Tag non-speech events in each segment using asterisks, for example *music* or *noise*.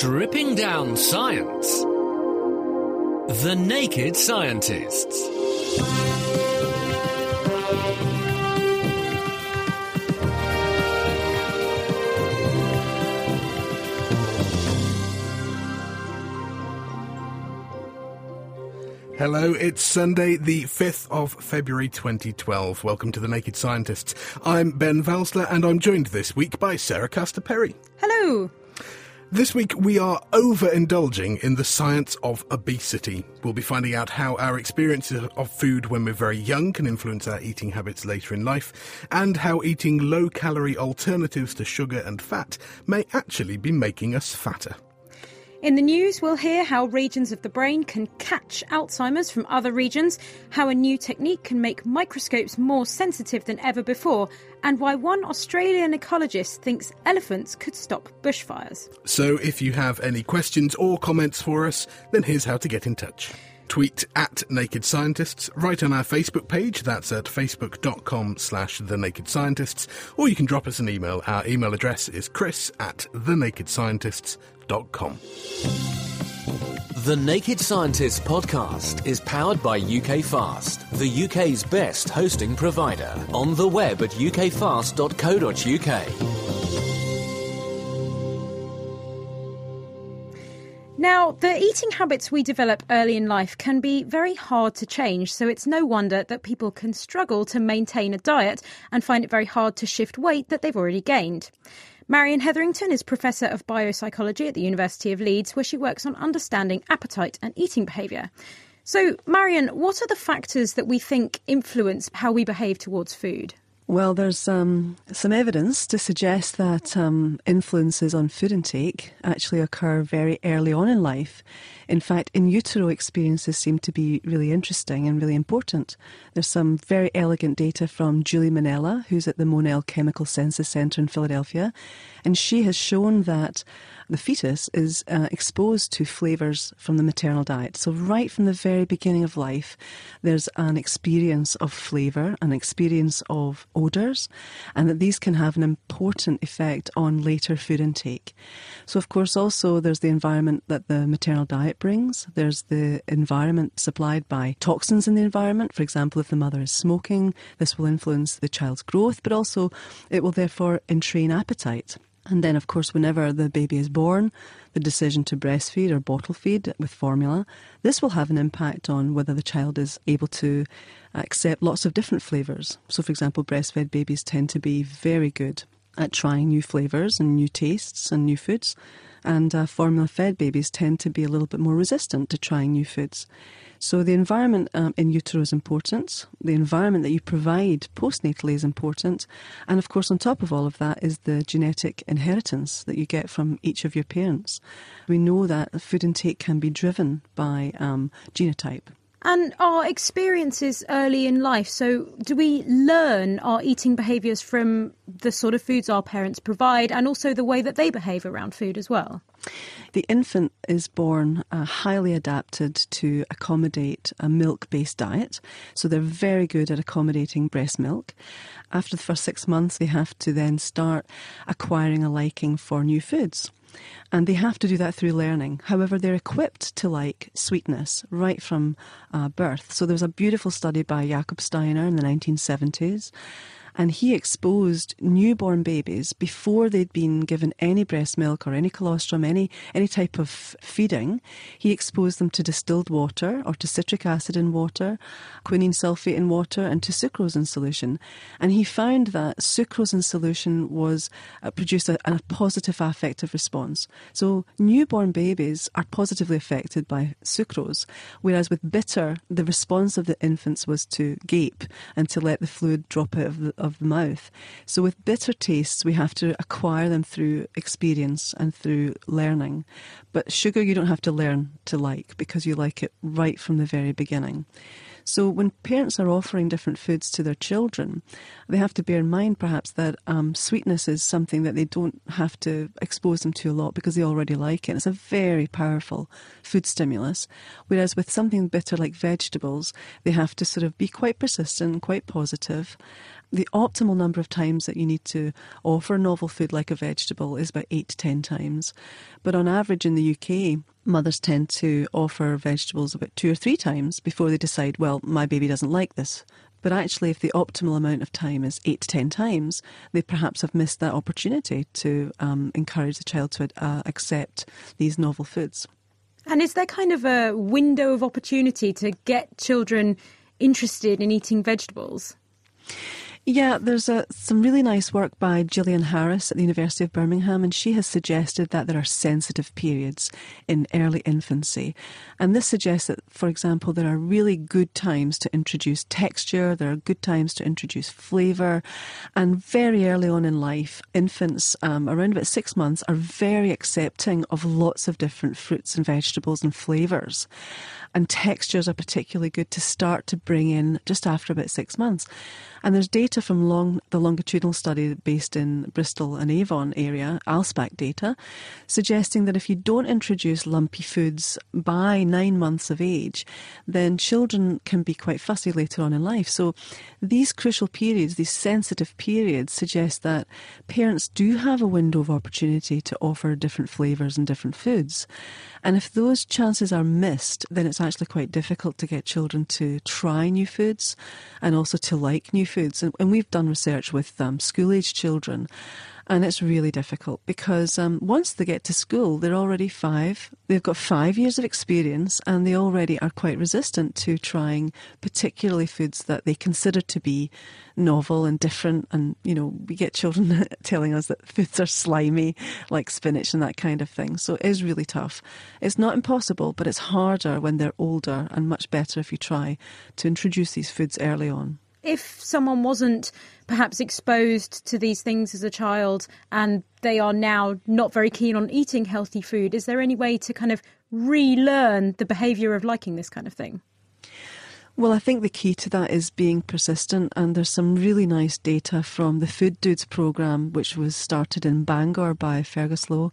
Stripping down science. The Naked Scientists. Hello, it's Sunday, the 5th of February 2012. Welcome to the Naked Scientists. I'm Ben Valsler, and I'm joined this week by Sarah Castor Perry. Hello. This week we are overindulging in the science of obesity. We'll be finding out how our experiences of food when we're very young can influence our eating habits later in life, and how eating low calorie alternatives to sugar and fat may actually be making us fatter. In the news, we'll hear how regions of the brain can catch Alzheimer's from other regions, how a new technique can make microscopes more sensitive than ever before, and why one Australian ecologist thinks elephants could stop bushfires. So if you have any questions or comments for us, then here's how to get in touch. Tweet at Naked Scientists, write on our Facebook page, that's at facebook.com slash The Naked Scientists, or you can drop us an email. Our email address is chris at thenakedscientists.com. The Naked Scientists podcast is powered by UK Fast, the UK's best hosting provider. On the web at ukfast.co.uk. Now, the eating habits we develop early in life can be very hard to change, so it's no wonder that people can struggle to maintain a diet and find it very hard to shift weight that they've already gained. Marion Hetherington is Professor of Biopsychology at the University of Leeds, where she works on understanding appetite and eating behaviour. So, Marion, what are the factors that we think influence how we behave towards food? Well, there's um, some evidence to suggest that um, influences on food intake actually occur very early on in life. In fact, in utero experiences seem to be really interesting and really important. There's some very elegant data from Julie Mennella, who's at the Monell Chemical Senses Centre in Philadelphia, and she has shown that the fetus is uh, exposed to flavours from the maternal diet. So, right from the very beginning of life, there's an experience of flavour, an experience of odours, and that these can have an important effect on later food intake. So, of course, also there's the environment that the maternal diet brings, there's the environment supplied by toxins in the environment. For example, if the mother is smoking, this will influence the child's growth, but also it will therefore entrain appetite. And then, of course, whenever the baby is born, the decision to breastfeed or bottle feed with formula, this will have an impact on whether the child is able to accept lots of different flavours. So, for example, breastfed babies tend to be very good at trying new flavours and new tastes and new foods. And uh, formula fed babies tend to be a little bit more resistant to trying new foods. So the environment um, in utero is important. The environment that you provide postnatally is important. And of course, on top of all of that is the genetic inheritance that you get from each of your parents. We know that food intake can be driven by um, genotype. And our experiences early in life. So, do we learn our eating behaviours from the sort of foods our parents provide and also the way that they behave around food as well? The infant is born uh, highly adapted to accommodate a milk based diet. So, they're very good at accommodating breast milk. After the first six months, they have to then start acquiring a liking for new foods. And they have to do that through learning. However, they're equipped to like sweetness right from uh, birth. So there was a beautiful study by Jakob Steiner in the 1970s and he exposed newborn babies before they'd been given any breast milk or any colostrum, any any type of feeding. He exposed them to distilled water or to citric acid in water, quinine sulfate in water, and to sucrose in solution. And he found that sucrose in solution was uh, produced a, a positive affective response. So newborn babies are positively affected by sucrose, whereas with bitter, the response of the infants was to gape and to let the fluid drop out of the, of the mouth. So with bitter tastes, we have to acquire them through experience and through learning. But sugar, you don't have to learn to like because you like it right from the very beginning. So when parents are offering different foods to their children, they have to bear in mind perhaps that um, sweetness is something that they don't have to expose them to a lot because they already like it. It's a very powerful food stimulus. Whereas with something bitter like vegetables, they have to sort of be quite persistent, and quite positive, the optimal number of times that you need to offer novel food like a vegetable is about eight to ten times. But on average in the UK, mothers tend to offer vegetables about two or three times before they decide, well, my baby doesn't like this. But actually, if the optimal amount of time is eight to ten times, they perhaps have missed that opportunity to um, encourage the child to uh, accept these novel foods. And is there kind of a window of opportunity to get children interested in eating vegetables? Yeah, there's a, some really nice work by Gillian Harris at the University of Birmingham, and she has suggested that there are sensitive periods in early infancy. And this suggests that, for example, there are really good times to introduce texture, there are good times to introduce flavour, and very early on in life, infants um, around about six months are very accepting of lots of different fruits and vegetables and flavours. And textures are particularly good to start to bring in just after about six months. And there's data from long, the longitudinal study based in Bristol and Avon area, ALSPAC data, suggesting that if you don't introduce lumpy foods by nine months of age, then children can be quite fussy later on in life. So these crucial periods, these sensitive periods, suggest that parents do have a window of opportunity to offer different flavours and different foods. And if those chances are missed, then it's actually quite difficult to get children to try new foods and also to like new foods. And, and we've done research with um, school age children and it's really difficult because um, once they get to school, they're already five. They've got five years of experience and they already are quite resistant to trying particularly foods that they consider to be novel and different. And, you know, we get children *laughs* telling us that foods are slimy, like spinach and that kind of thing. So it is really tough. It's not impossible, but it's harder when they're older and much better if you try to introduce these foods early on if someone wasn't perhaps exposed to these things as a child and they are now not very keen on eating healthy food, is there any way to kind of relearn the behaviour of liking this kind of thing? Well, I think the key to that is being persistent, and there's some really nice data from the Food Dudes program, which was started in Bangor by Fergus Lowe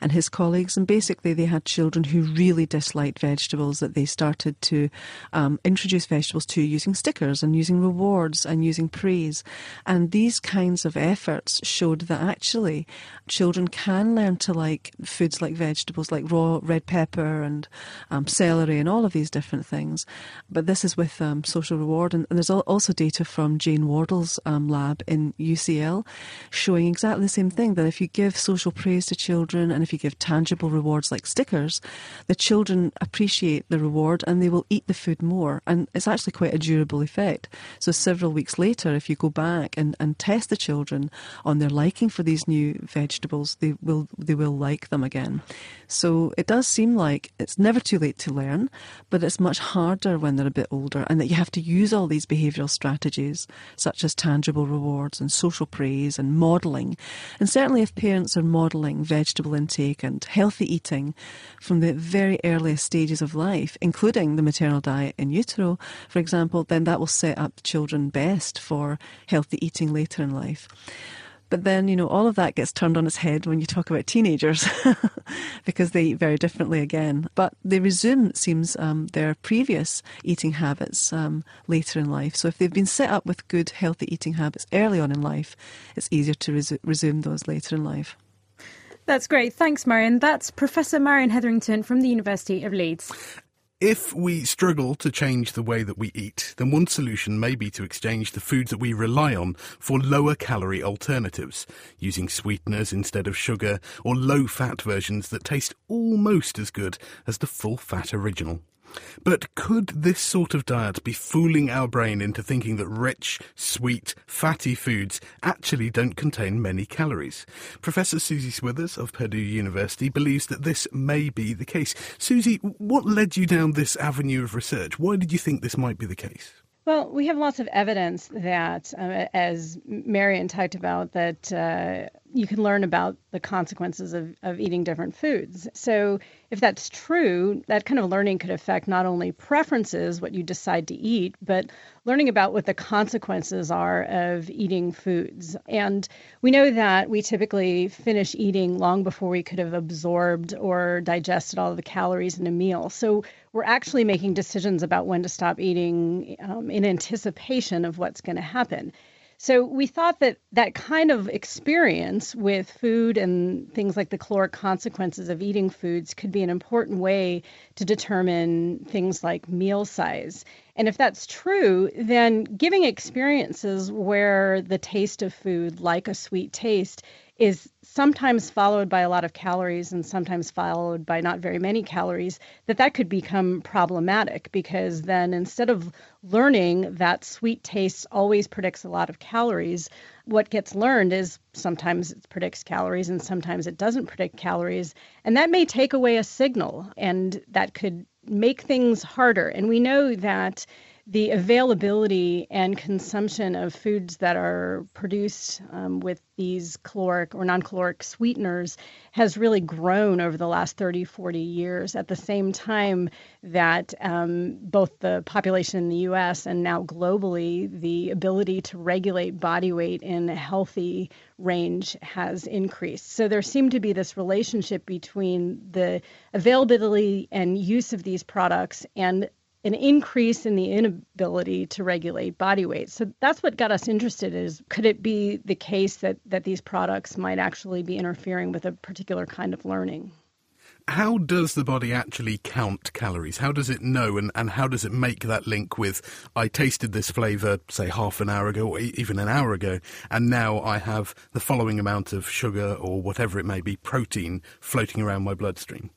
and his colleagues. And basically, they had children who really disliked vegetables that they started to um, introduce vegetables to using stickers and using rewards and using praise. And these kinds of efforts showed that actually children can learn to like foods like vegetables, like raw red pepper and um, celery and all of these different things. But this is with um, social reward. And, and, there's also data from Jane Wardle's um, lab in UCL showing exactly the same thing that if you give social praise to children and if you give tangible rewards like stickers, the children appreciate the reward and they will eat the food more. And it's actually quite a durable effect. So several weeks later, if you go back and, and test the children on their liking for these new vegetables, they will they will like them again. So it does seem like it's never too late to learn, but it's much harder when they're a bit older older, and that you have to use all these behavioural strategies, such as tangible rewards and social praise and modelling. And certainly, if parents are modelling vegetable intake and healthy eating from the very earliest stages of life, including the maternal diet in utero, for example, then that will set up children best for healthy eating later in life. But then, you know, all of that gets turned on its head when you talk about teenagers *laughs* because they eat very differently again. But they resume, it seems, um, their previous eating habits um, later in life. So if they've been set up with good, healthy eating habits early on in life, it's easier to res- resume those later in life. That's great. Thanks, Marion. That's Professor Marion Hetherington from the University of Leeds. If we struggle to change the way that we eat, then one solution may be to exchange the foods that we rely on for lower calorie alternatives, using sweeteners instead of sugar or low fat versions that taste almost as good as the full fat original. But could this sort of diet be fooling our brain into thinking that rich, sweet, fatty foods actually don't contain many calories? Professor Susie Swithers of Purdue University believes that this may be the case. Susie, what led you down this avenue of research? Why did you think this might be the case? Well, we have lots of evidence that, uh, as Marion talked about, that uh, you can learn about the consequences of, of eating different foods. So, if that's true, that kind of learning could affect not only preferences, what you decide to eat, but learning about what the consequences are of eating foods. And we know that we typically finish eating long before we could have absorbed or digested all of the calories in a meal. So, we're actually making decisions about when to stop eating um, in anticipation of what's going to happen. So we thought that that kind of experience with food and things like the caloric consequences of eating foods could be an important way to determine things like meal size. And if that's true, then giving experiences where the taste of food, like a sweet taste, is sometimes followed by a lot of calories and sometimes followed by not very many calories that that could become problematic because then instead of learning that sweet taste always predicts a lot of calories what gets learned is sometimes it predicts calories and sometimes it doesn't predict calories. And that may take away a signal and that could make things harder. And we know that the availability and consumption of foods that are produced um, with these caloric or non caloric sweeteners has really grown over the last 30, 40 years at the same time that um, both the population in the US and now globally, the ability to regulate body weight in a healthy range has increased. So there seemed to be this relationship between the availability and use of these products and an increase in the inability to regulate body weight. So that's what got us interested is could it be the case that that these products might actually be interfering with a particular kind of learning? How does the body actually count calories? How does it know and, and how does it make that link with I tasted this flavour, say half an hour ago or even an hour ago, and now I have the following amount of sugar or whatever it may be, protein floating around my bloodstream?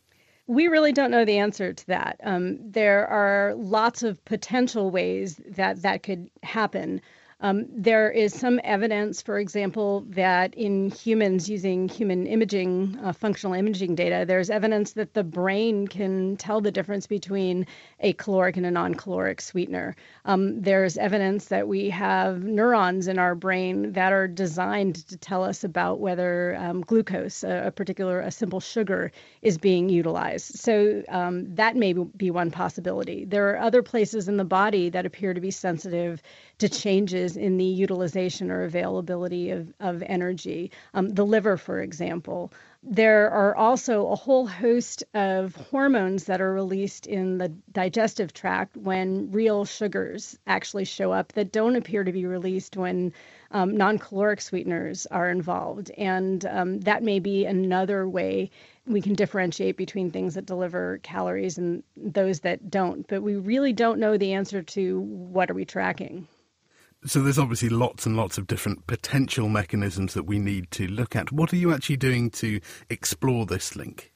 We really don't know the answer to that. Um, there are lots of potential ways that that could happen. Um, there is some evidence, for example, that in humans using human imaging, uh, functional imaging data, there's evidence that the brain can tell the difference between a caloric and a non caloric sweetener. Um, there's evidence that we have neurons in our brain that are designed to tell us about whether um, glucose, a, a, particular, a simple sugar, is being utilized. So um, that may be one possibility. There are other places in the body that appear to be sensitive to changes in the utilization or availability of, of energy. Um, the liver, for example. There are also a whole host of hormones that are released in the digestive tract when real sugars actually show up that don't appear to be released when um, non caloric sweeteners are involved. And um, that may be another way we can differentiate between things that deliver calories and those that don't. But we really don't know the answer to what are we tracking. So there's obviously lots and lots of different potential mechanisms that we need to look at. What are you actually doing to explore this link?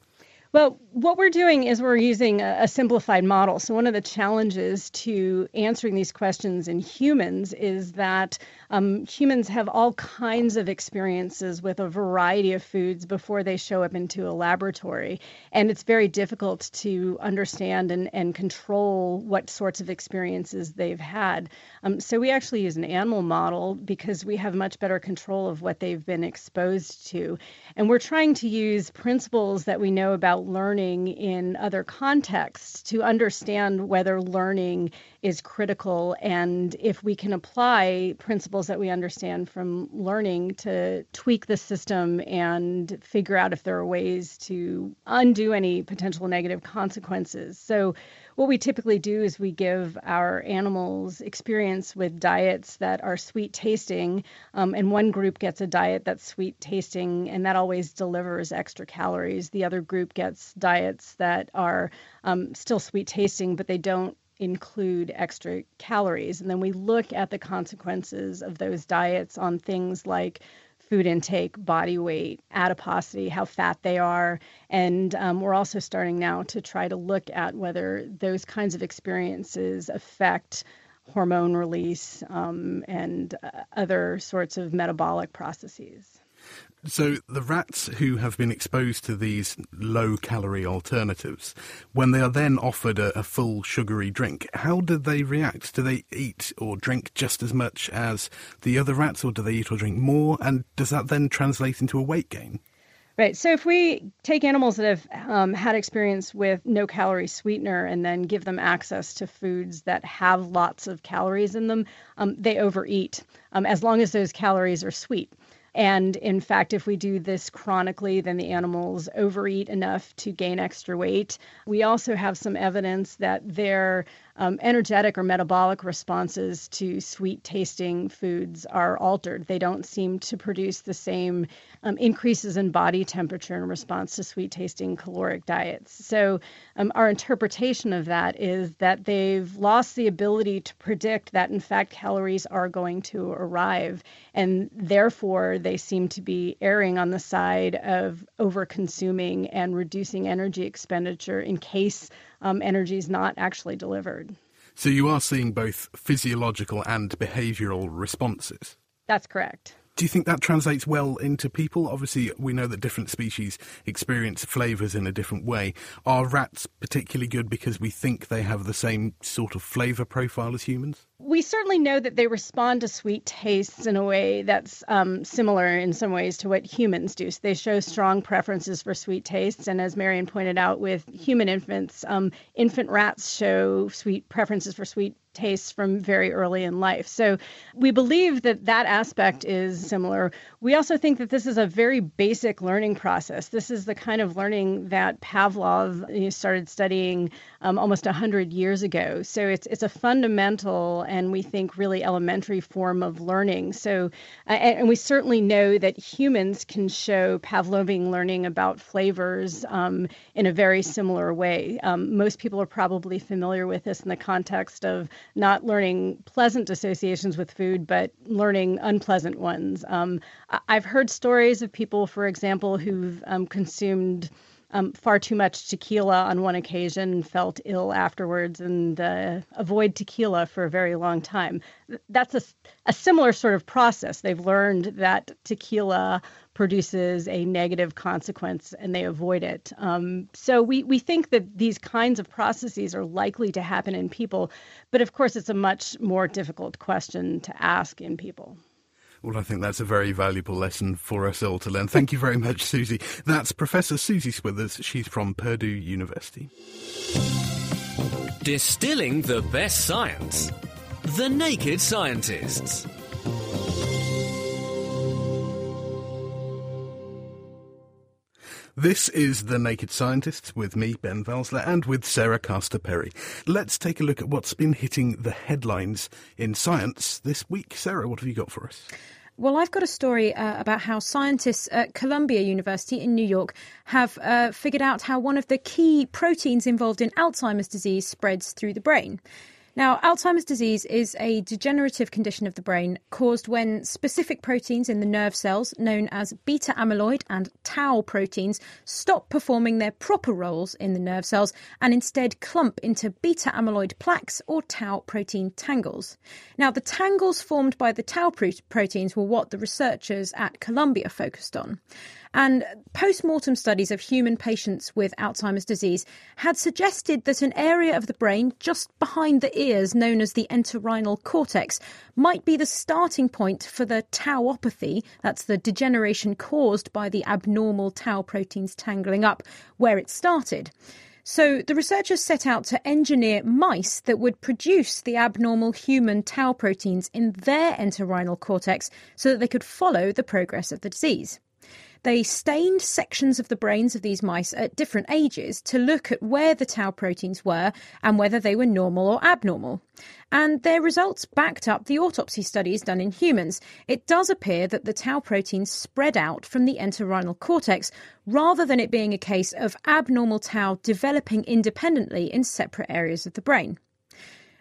Well, what we're doing is we're using a, a, simplified model. So, one of the challenges to answering these questions in humans is that um, humans have all kinds of experiences with a variety of foods before they show up into a laboratory. And it's very difficult to understand and, and control what sorts of experiences they've had. Um, so, we actually use an animal model because we have much better control of what they've been exposed to. And we're trying to use principles that we know about about learning in other contexts to understand whether learning is critical and if we can apply principles that we understand from learning to tweak the system and figure out if there are ways to undo any potential negative consequences. So what we typically do is we give our animals experience with diets that are sweet tasting, um, and one group gets a diet that's sweet tasting, and that always delivers extra calories. The other group gets diets that are um, still sweet tasting, but they don't include extra calories. And then we look at the consequences of those diets on things like food intake, body weight, adiposity, how fat they are. And um, we're also starting now to try to look at whether those kinds of experiences affect hormone release um, and uh, other sorts of metabolic processes. So the rats who have been exposed to these low calorie alternatives, when they are then offered a, a, full sugary drink, how do they react? Do they eat or drink just as much as the other rats, or do they eat or drink more? And does that then translate into a weight gain? Right. So if we take animals that have um, had experience with no calorie sweetener and then give them access to foods that have lots of calories in them, um, they overeat um, as long as those calories are sweet. And in fact, if we do this chronically, then the animals overeat enough to gain extra weight. We also have some evidence that their um, energetic or metabolic responses to sweet tasting foods are altered. They don't seem to produce the same um, increases in body temperature in response to sweet tasting caloric diets. So, um, our interpretation of that is that they've lost the ability to predict that, in fact, calories are going to arrive. And therefore, they seem to be erring on the side of over consuming and reducing energy expenditure in case um, energy is not actually delivered. So you are seeing both physiological and behavioural responses? That's correct. Do you think that translates well into people? Obviously, we know that different species experience flavours in a different way. Are rats particularly good because we think they have the same sort of flavour profile as humans? We certainly know that they respond to sweet tastes in a way that's um, similar in some ways to what humans do. So they show strong preferences for sweet tastes. And as Marion pointed out, with human infants, um, infant rats show sweet preferences for sweet tastes from very early in life. So we believe that that aspect is similar. We also think that this is a very basic learning process. This is the kind of learning that Pavlov started studying um, almost 100 years ago. So it's, it's a fundamental and we think really elementary form of learning. So, uh, and, we certainly know that humans can show Pavlovian learning about flavors um, in a very similar way. Um, most people are probably familiar with this in the context of not learning pleasant associations with food, but learning unpleasant ones. Um, I've heard stories of people, for example, who've um, consumed um, far too much tequila on one occasion, felt ill afterwards, and uh, avoid tequila for a very long time. That's a, a similar sort of process. They've learned that tequila produces a negative consequence and they avoid it. Um, so we, we think that these kinds of processes are likely to happen in people, but of course, it's a much more difficult question to ask in people. Well, I think that's a very valuable lesson for us all to learn. Thank you very much, Susie. That's Professor Susie Swithers. She's from Purdue University. Distilling the best science. The Naked Scientists. This is The Naked Scientists with me, Ben Valsler, and with Sarah Castor Perry. Let's take a look at what's been hitting the headlines in science this week. Sarah, what have you got for us? Well, I've got a story uh, about how scientists at Columbia University in New York have uh, figured out how one of the key proteins involved in Alzheimer's disease spreads through the brain. Now, Alzheimer's disease is a degenerative condition of the brain caused when specific proteins in the nerve cells, known as beta amyloid and tau proteins, stop performing their proper roles in the nerve cells and instead clump into beta amyloid plaques or tau protein tangles. Now, the tangles formed by the tau proteins were what the researchers at Columbia focused on. And post mortem studies of human patients with Alzheimer's disease had suggested that an area of the brain just behind the ears, known as the entorhinal cortex, might be the starting point for the tauopathy that's the degeneration caused by the abnormal tau proteins tangling up where it started. So the researchers set out to engineer mice that would produce the abnormal human tau proteins in their entorhinal cortex so that they could follow the progress of the disease. They stained sections of the brains of these mice at different ages to look at where the tau proteins were and whether they were normal or abnormal. And their results backed up the autopsy studies done in humans. It does appear that the tau proteins spread out from the entorhinal cortex rather than it being a case of abnormal tau developing independently in separate areas of the brain.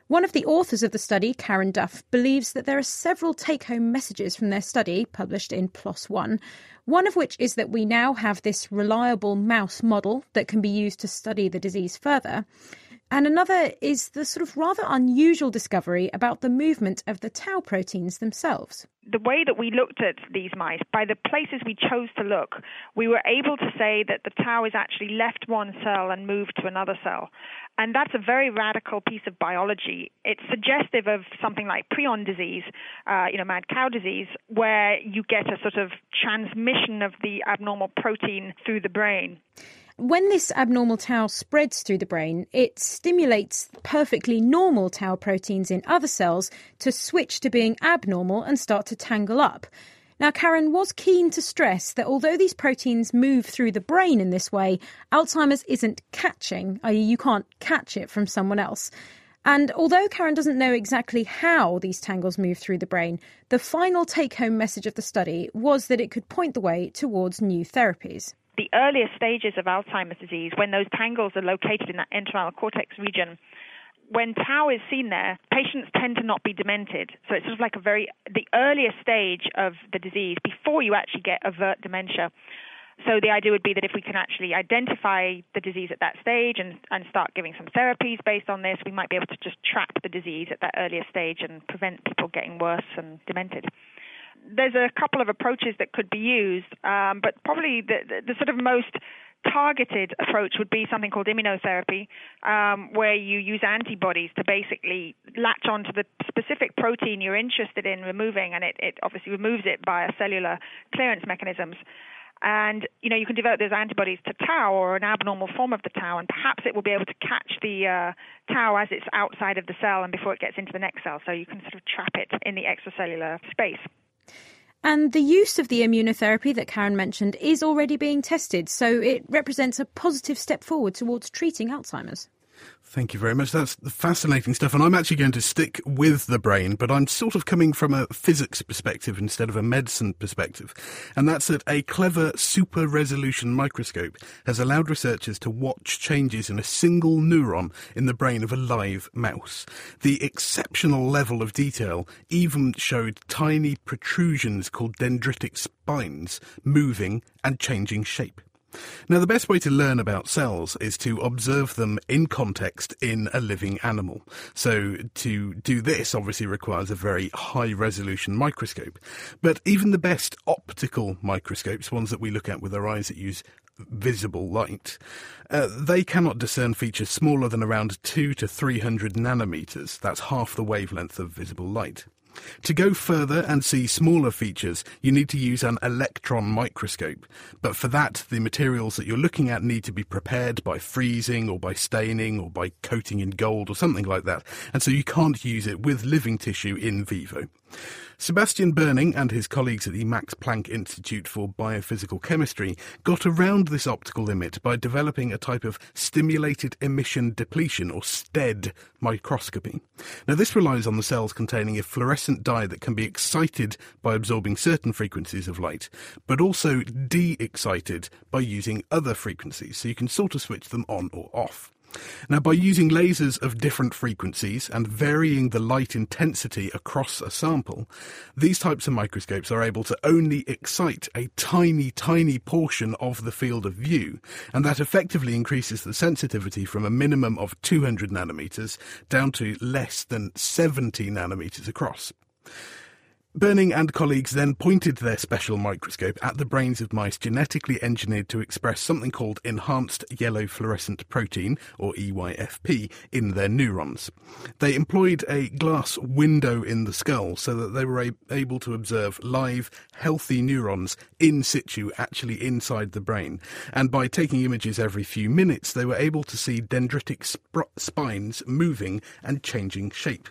One of the authors of the study, Karen Duff, believes that there are several take home messages from their study, published in PLOS One, one of which is that we now have this reliable mouse model that can be used to study the disease further. And another is the sort of rather unusual discovery about the movement of the tau proteins themselves. The way that we looked at these mice, by the places we chose to look, we were able to say that the tau is actually left one cell and moved to another cell. And that's a very radical piece of biology. It's suggestive of something like prion disease, uh, you know, mad cow disease, where you get a sort of transmission of the abnormal protein through the brain when this abnormal tau spreads through the brain, it stimulates perfectly normal tau proteins in other cells to switch to being abnormal and start to tangle up. Now, Karen was keen to stress that although these proteins move through the brain in this way, Alzheimer's isn't catching, i.e., you can't catch it from someone else. And although Karen doesn't know exactly how these tangles move through the brain, the final take home message of the study was that it could point the way towards new therapies the earliest stages of Alzheimer's disease, when those tangles are located in that entorhinal cortex region, when tau is seen there, patients tend to not be demented. So it's sort of like a very the earliest stage of the disease before you actually get overt dementia. So the idea would be that if we can actually identify the disease at that stage and, and start giving some therapies based on this, we might be able to just trap the disease at that earlier stage and prevent people getting worse and demented there's a couple of approaches that could be used, um, but probably the, the, the, sort of most targeted approach would be something called immunotherapy, um, where you use antibodies to basically latch onto the specific protein you're interested in removing, and it, it obviously removes it via cellular clearance mechanisms. And you know you can develop those antibodies to tau or an abnormal form of the tau, and perhaps it will be able to catch the uh, tau as it's outside of the cell and before it gets into the next cell. So you can sort of trap it in the extracellular space. And the use of the immunotherapy that Karen mentioned is already being tested, so it represents a positive step forward towards treating Alzheimer's. Thank you very much. That's fascinating stuff. And I'm actually going to stick with the brain, but I'm sort of coming from a physics perspective instead of a medicine perspective. And that's that a clever super resolution microscope has allowed researchers to watch changes in a single neuron in the brain of a live mouse. The exceptional level of detail even showed tiny protrusions called dendritic spines moving and changing shape. Now, the best way to learn about cells is to observe them in context in a living animal. So, to do this obviously requires a very high resolution microscope. But even the best optical microscopes, ones that we look at with our eyes that use visible light, uh, they cannot discern features smaller than around 2 to 300 nanometers. That's half the wavelength of visible light. To go further and see smaller features, you need to use an electron microscope. But for that, the materials that you're looking at need to be prepared by freezing or by staining or by coating in gold or something like that. And so you can't use it with living tissue in vivo. Sebastian Berning and his colleagues at the Max Planck Institute for Biophysical Chemistry got around this optical limit by developing a type of stimulated emission depletion, or STED, microscopy. Now, this relies on the cells containing a fluorescent dye that can be excited by absorbing certain frequencies of light, but also de excited by using other frequencies, so you can sort of switch them on or off. Now, by using lasers of different frequencies and varying the light intensity across a sample, these types of microscopes are able to only excite a tiny, tiny portion of the field of view, and that effectively increases the sensitivity from a minimum of 200 nanometers down to less than 70 nanometers across. Berning and colleagues then pointed their special microscope at the brains of mice genetically engineered to express something called enhanced yellow fluorescent protein, or EYFP, in their neurons. They employed a glass window in the skull so that they were able to observe live, healthy neurons in situ, actually inside the brain. And by taking images every few minutes, they were able to see dendritic sp- spines moving and changing shape.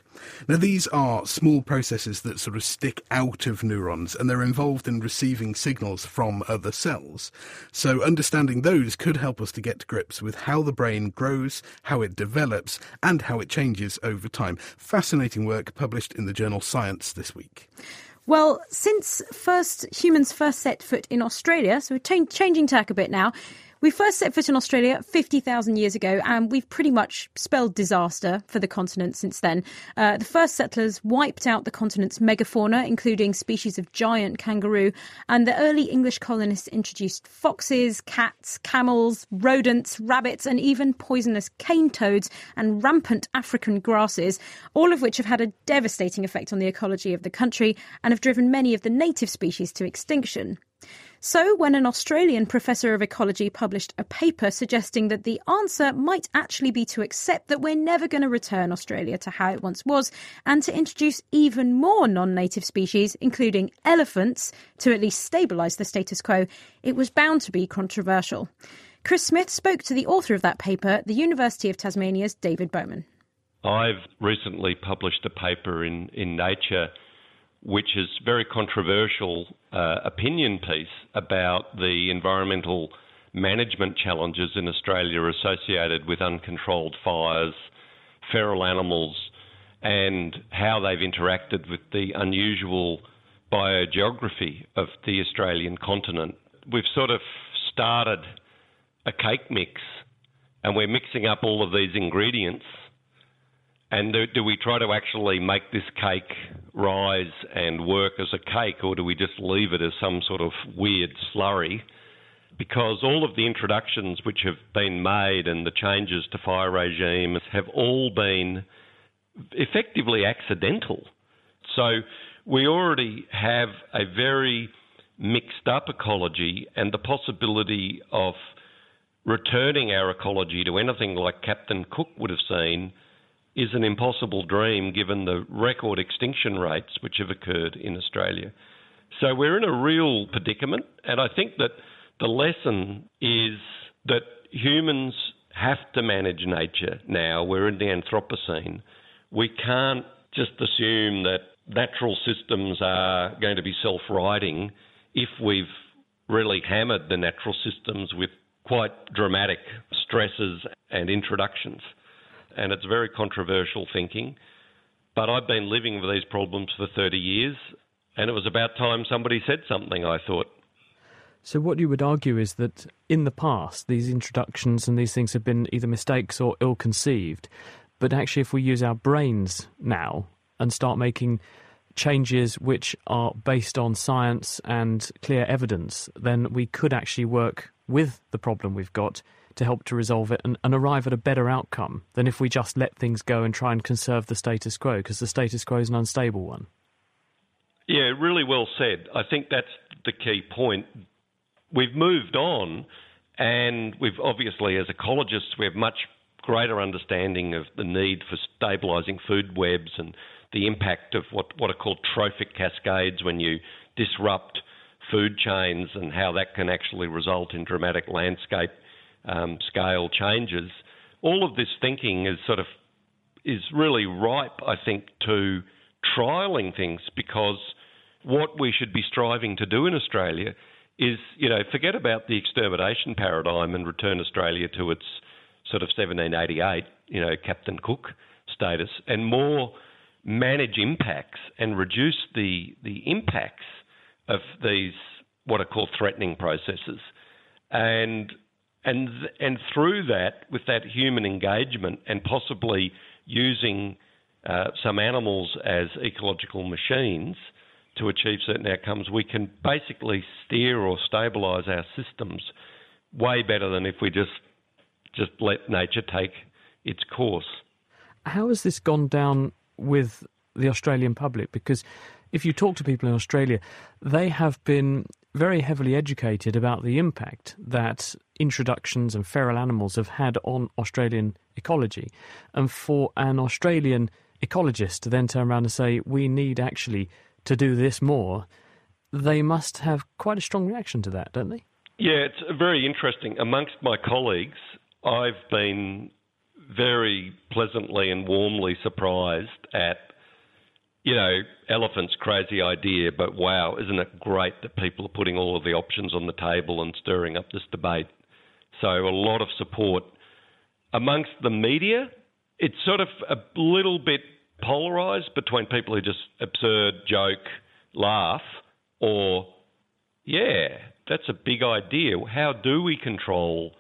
Now, these are small processes that sort of stick out of neurons and they're involved in receiving signals from other cells. So, understanding those could help us to get to grips with how the brain grows, how it develops, and how it changes over time. Fascinating work published in the journal Science this week. Well, since first humans first set foot in Australia, so we're changing tack a bit now, We first set foot in Australia 50,000 years ago, and we've pretty much spelled disaster for the continent since then. Uh, the first settlers wiped out the continent's megafauna, including species of giant kangaroo, and the early English colonists introduced foxes, cats, camels, rodents, rabbits, and even poisonous cane toads and rampant African grasses, all of which have had a devastating effect on the ecology of the country and have driven many of the native species to extinction. So, when an Australian professor of ecology published a paper suggesting that the answer might actually be to accept that we're never going to return Australia to how it once was and to introduce even more non native species, including elephants, to at least stabilise the status quo, it was bound to be controversial. Chris Smith spoke to the author of that paper, the University of Tasmania's David Bowman. I've recently published a paper in, in Nature which is very controversial uh, opinion piece about the environmental management challenges in Australia associated with uncontrolled fires, feral animals, and how they've interacted with the unusual biogeography of the Australian continent. We've sort of started a cake mix and we're mixing up all of these ingredients and do, do, we try to actually make this cake rise and work as a cake, or do we just leave it as some sort of weird slurry? Because all of the introductions which have been made and the changes to fire regimes have all been effectively accidental. So we already have a very mixed up ecology, and the possibility of returning our ecology to anything like Captain Cook would have seen is an impossible dream given the record extinction rates which have occurred in Australia. So we're in a real predicament, and I think that the lesson is that humans have to manage nature now. We're in the Anthropocene. We can't just assume that natural systems are going to be self righting if we've really hammered the natural systems with quite dramatic stresses and introductions and it's very controversial thinking. But I've been living with these problems for 30 years, and it was about time somebody said something, I thought. So, what you would argue is that in the past, these introductions and these things have been either mistakes or ill conceived. But actually, if we use our brains now and start making changes which are based on science and clear evidence, then we could actually work with the problem we've got to help to resolve it and, and arrive at a better outcome than if we just let things go and try and conserve the status quo, because the status quo is an unstable one. Yeah, really well said. I think that's the key point. We've moved on, and we've obviously, as ecologists, we have much greater understanding of the need for stabilising food webs and the impact of what, what are called trophic cascades when you disrupt food chains and how that can actually result in dramatic landscape um, scale changes. All of this thinking is sort of is really ripe, I think, to trialing things because what we should be striving to do in Australia is, you know, forget about the extermination paradigm and return Australia to its sort of 1788, you know, Captain Cook status, and more manage impacts and reduce the the impacts of these what are called threatening processes. And and and through that, with that human engagement and possibly using uh, some animals as ecological machines to achieve certain outcomes, we can basically steer or stabilise our systems way better than if we just just let nature take its course. How has this gone down with the Australian public? Because if you talk to people in Australia, they have been very heavily educated about the impact that introductions and feral animals have had on Australian ecology. And for an Australian ecologist to then turn around and say, we need actually to do this more, they must have quite a strong reaction to that, don't they? Yeah, it's very interesting. Amongst my colleagues, I've been very pleasantly and warmly surprised at you know, elephant's crazy idea, but wow, isn't it great that people are putting all of the options on the table and stirring up this debate? So a lot of support amongst the media. It's sort of a little bit polarized between people who just absurd, joke, laugh, or yeah, that's a big idea. How do we control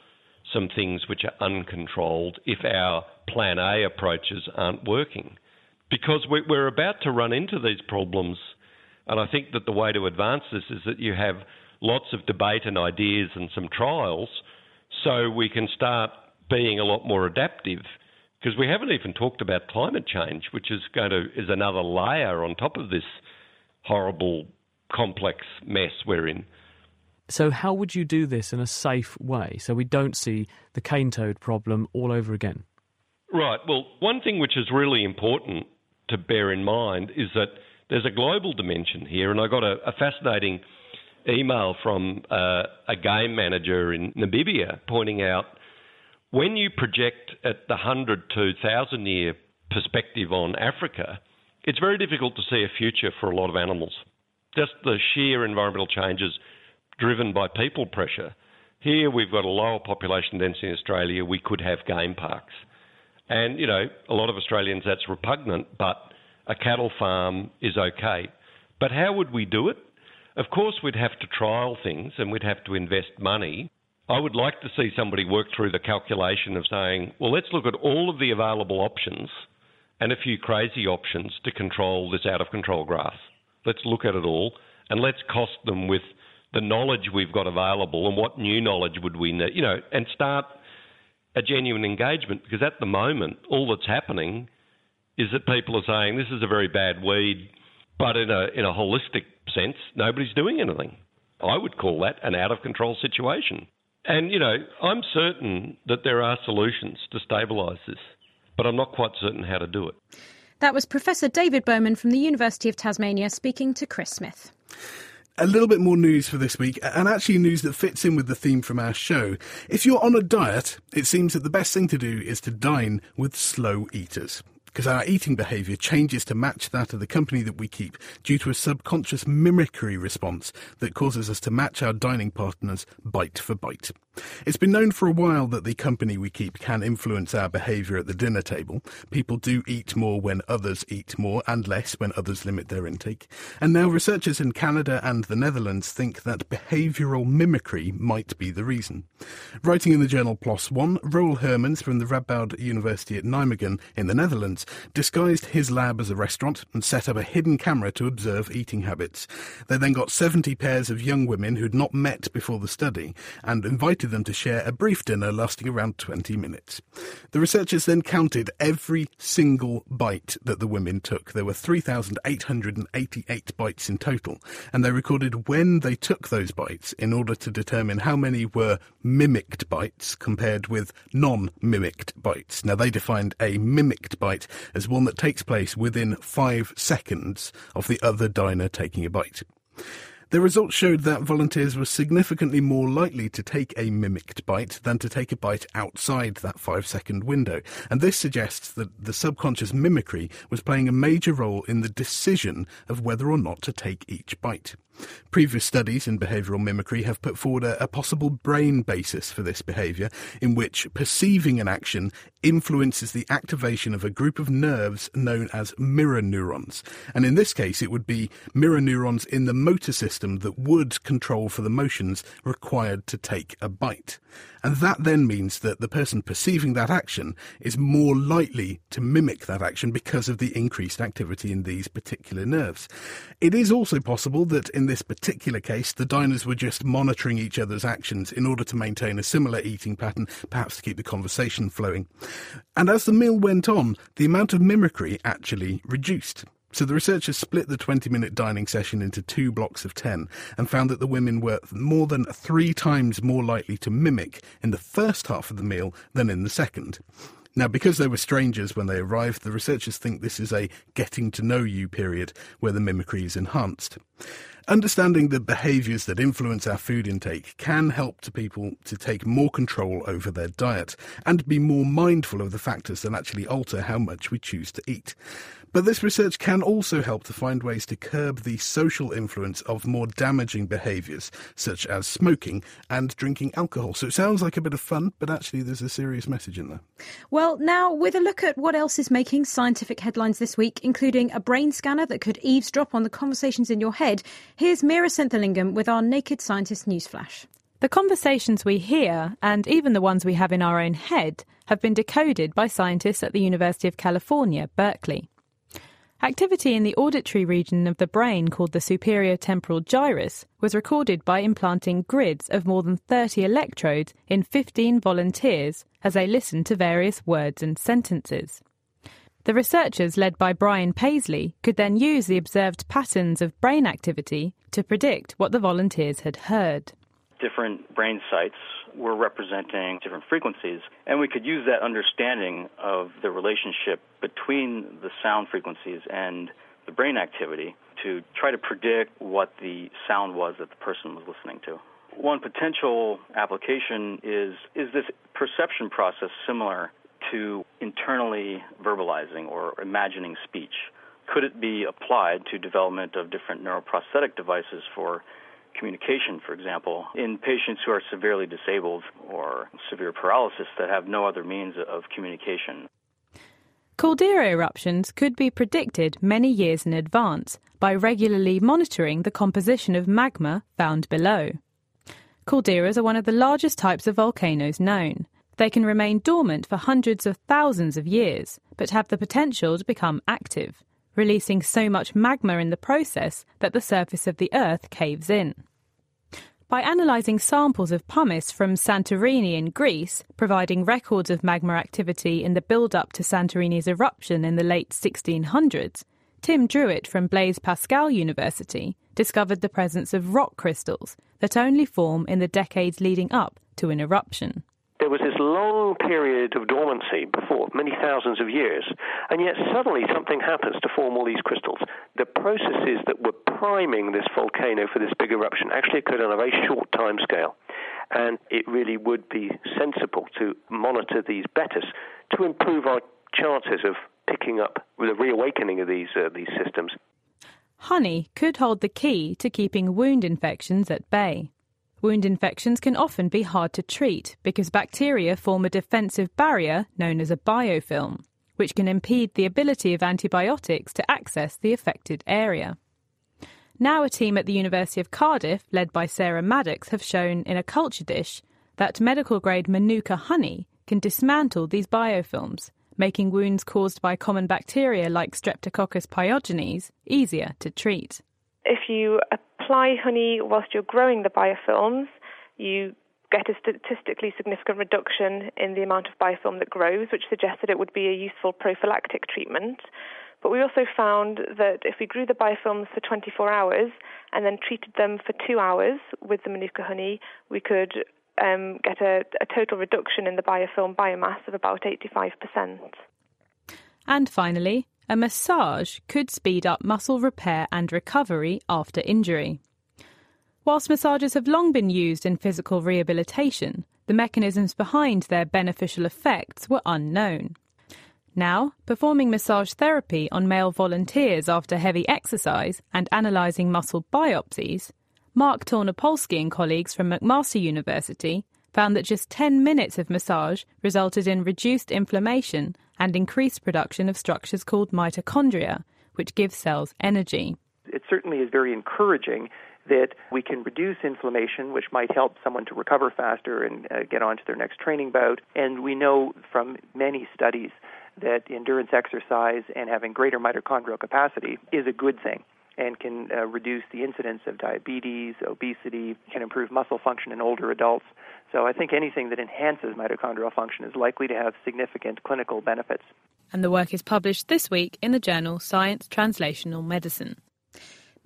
some things which are uncontrolled if our plan A approaches aren't working? Because we're about to run into these problems, and I think that the way to advance this is that you have lots of debate and ideas and some trials so we can start being a lot more adaptive because we haven't even talked about climate change, which is going to is another layer on top of this horrible, complex mess we're in. So, how would you do this in a safe way so we don't see the cane toad problem all over again? Right. Well, one thing which is really important to bear in mind is that there's a global dimension here, and I got a, a fascinating email from uh, a game manager in Namibia pointing out when you project at the 100 to 1,000 year perspective on Africa, it's very difficult to see a future for a lot of animals. Just the sheer environmental changes driven by people pressure. Here we've got a lower population density in Australia, we could have game parks. And, you know, a lot of Australians that's repugnant, but a cattle farm is okay. But how would we do it? Of course, we'd have to trial things and we'd have to invest money. I would like to see somebody work through the calculation of saying, well, let's look at all of the available options and a few crazy options to control this out of control grass. Let's look at it all and let's cost them with the knowledge we've got available and what new knowledge would we need, you know, and start a genuine engagement because at the moment, all that's happening is that people are saying this is a very bad weed, but in a, in a holistic sense, nobody's doing anything. I would call that an out of control situation. And, you know, I'm certain that there are solutions to stabilise this, but I'm not quite certain how to do it. That was Professor David Bowman from the University of Tasmania speaking to Chris Smith. A little bit more news for this week, and actually news that fits in with the theme from our show. If you're on a diet, it seems that the best thing to do is to dine with slow eaters because our eating behaviour changes to match that of the company that we keep due to a subconscious mimicry response that causes us to match our dining partners bite for bite. It's been known for a while that the company we keep can influence our behaviour at the dinner table. People do eat more when others eat more and less when others limit their intake. And now researchers in Canada and the Netherlands think that behavioural mimicry might be the reason. Writing in the journal PLOS One, Roel Hermans from the Radboud University at Nijmegen in the Netherlands disguised his lab as a restaurant and set up a hidden camera to observe eating habits. They then got 70 pairs of young women who'd not met before the study and invited invited them to share a brief dinner lasting around 20 minutes. The researchers then counted every single bite that the women took. There were 3,888 bites in total, and they recorded when they took those bites in order to determine how many were mimicked bites compared with non mimicked bites. Now, they defined a mimicked bite as one that takes place within five seconds of the other diner taking a bite. The results showed that volunteers were significantly more likely to take a mimicked bite than to take a bite outside that five second window. And this suggests that the subconscious mimicry was playing a major role in the decision of whether or not to take each bite. Previous studies in behavioural mimicry have put forward a, a possible brain basis for this behaviour, in which perceiving an action influences the activation of a group of nerves known as mirror neurons. And in this case, it would be mirror neurons in the motor system that would control for the motions required to take a bite. And that then means that the person perceiving that action is more likely to mimic that action because of the increased activity in these particular nerves. It is also possible that in this particular case, the diners were just monitoring each other's actions in order to maintain a similar eating pattern, perhaps to keep the conversation flowing. And as the meal went on, the amount of mimicry actually reduced. So the researchers split the 20 minute dining session into two blocks of 10 and found that the women were more than three times more likely to mimic in the first half of the meal than in the second. Now, because they were strangers when they arrived, the researchers think this is a getting to know you period where the mimicry is enhanced. Understanding the behaviours that influence our food intake can help to people to take more control over their diet and be more mindful of the factors that actually alter how much we choose to eat. But this research can also help to find ways to curb the social influence of more damaging behaviours, such as smoking and drinking alcohol. So it sounds like a bit of fun, but actually there's a serious message in there. Well, now with a look at what else is making scientific headlines this week, including a brain scanner that could eavesdrop on the conversations in your head, here's Meera Senthilingam with our Naked Scientist newsflash. The conversations we hear, and even the ones we have in our own head, have been decoded by scientists at the University of California, Berkeley. Activity in the auditory region of the brain called the superior temporal gyrus was recorded by implanting grids of more than 30 electrodes in 15 volunteers as they listened to various words and sentences. The researchers, led by Brian Pasley, could then use the observed patterns of brain activity to predict what the volunteers had heard different brain sites were representing different frequencies, and we could use that understanding of the relationship between the sound frequencies and the brain activity to try to predict what the sound was that the person was listening to. One potential application is is this perception process similar to internally verbalizing or imagining speech? Could it be applied to development of different neuroprosthetic devices for communication, for example, in patients who are severely disabled or severe paralysis that have no other means of communication. Caldera eruptions could be predicted many years in advance by regularly monitoring the composition of magma found below. Calderas are one of the largest types of volcanoes known. They can remain dormant for hundreds of thousands of years, but have the potential to become active, releasing so much magma in the process that the surface of the Earth caves in by analysing samples of pumice from Santorini in Greece, providing records of magma activity in the build up to Santorini's eruption in the late 1600s, Tim Druitt from Blaise Pascal University discovered the presence of rock crystals that only form in the decades leading up to an eruption there was this long period of dormancy before, many thousands of years, and yet suddenly something happens to form all these crystals. The processes that were priming this volcano for this big eruption actually occurred on a very short time scale. And it really would be sensible to monitor these better to improve our chances of picking up the reawakening of these, uh, these systems. Honey could hold the key to keeping wound infections at bay. Wound infections can often be hard to treat because bacteria form a defensive barrier known as a biofilm, which can impede the ability of antibiotics to access the affected area. Now, a team at the University of Cardiff, led by Sarah Maddocks, have shown in a culture dish that medical grade Manuka honey can dismantle these biofilms, making wounds caused by common bacteria like Streptococcus pyogenes easier to treat. If you apply honey whilst you're growing the biofilms, you get a statistically significant reduction in the amount of biofilm that grows, which suggests that it would be a useful prophylactic treatment. But we also found that if we grew the biofilms for 24 hours and then treated them for two hours with the Manuka honey, we could um, get a, a total reduction in the biofilm biomass of about 85%. And finally, a massage could speed up muscle repair and recovery after injury. Whilst massages have long been used in physical rehabilitation, the mechanisms behind their beneficial effects were unknown. Now, performing massage therapy on male volunteers after heavy exercise and analysing muscle biopsies, Mark Tarnopolsky and colleagues from McMaster University found that just 10 minutes of massage resulted in reduced inflammation and increased production of structures called mitochondria, which give cells energy. It certainly is very encouraging that we can reduce inflammation, which might help someone to recover faster and uh, get on to their next training bout. And we know from many studies that endurance exercise and having greater mitochondrial capacity is a good thing and can uh, reduce the incidence of diabetes, obesity, can improve muscle function in older adults. So I think anything that enhances mitochondrial function is likely to have significant clinical benefits. And the work is published this week in the journal Science Translational Medicine.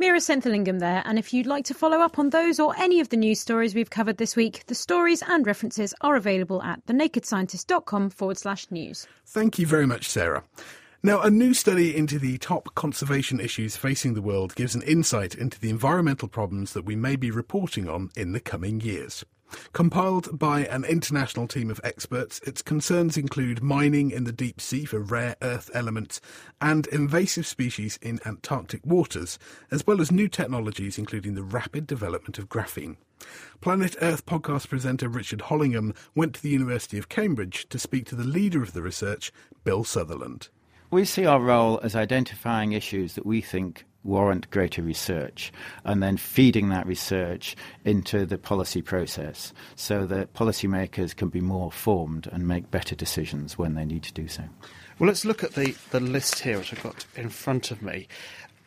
Meera Senthilingam there, and if you'd like to follow up on those or any of the news stories we've covered this week, the stories and references are available at thenakedscientist.com forward slash news. Thank you very much, Sarah. Now, a new study into the top conservation issues facing the world gives an insight into the environmental problems that we may be reporting on in the coming years. Compiled by an international team of experts, its concerns include mining in the deep sea for rare earth elements and invasive species in Antarctic waters, as well as new technologies including the rapid development of graphene. Planet Earth podcast presenter Richard Hollingham went to the University of Cambridge to speak to the leader of the research, Bill Sutherland. We see our role as identifying issues that we think warrant greater research and then feeding that research into the policy process so that policymakers can be more formed and make better decisions when they need to do so. Well, let's look at the, the list here, which I've got in front of me.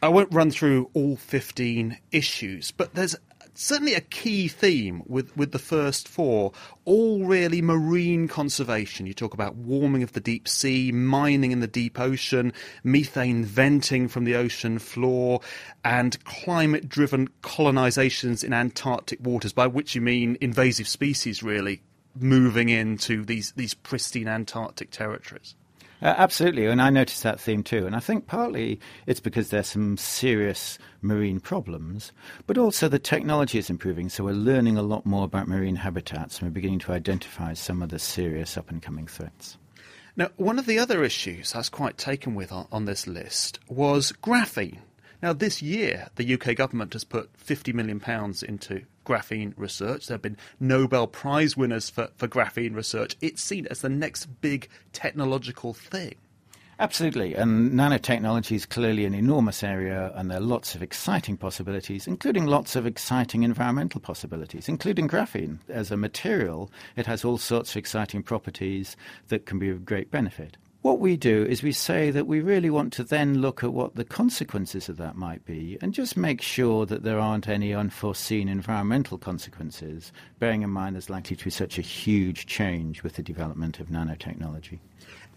I won't run through all 15 issues, but there's certainly a key theme with, with the first four, all really marine conservation. You talk about warming of the deep sea, mining in the deep ocean, methane venting from the ocean floor, and climate driven colonizations in Antarctic waters, by which you mean invasive species really moving into these, these pristine Antarctic territories. Uh, absolutely, and I noticed that theme too. And I think partly it's because there's some serious marine problems, but also the technology is improving. So we're learning a lot more about marine habitats, and we're beginning to identify some of the serious up and coming threats. Now, one of the other issues I was quite taken with on, on this list was graphene. Now, this year, the UK government has put £50 million into graphene research. There have been Nobel Prize winners for, for graphene research. It's seen as the next big technological thing. Absolutely, and nanotechnology is clearly an enormous area, and there are lots of exciting possibilities, including lots of exciting environmental possibilities, including graphene. As a material, it has all sorts of exciting properties that can be of great benefit. What we do is we say that we really want to then look at what the consequences of that might be and just make sure that there aren't any unforeseen environmental consequences, bearing in mind there's likely to be such a huge change with the development of nanotechnology.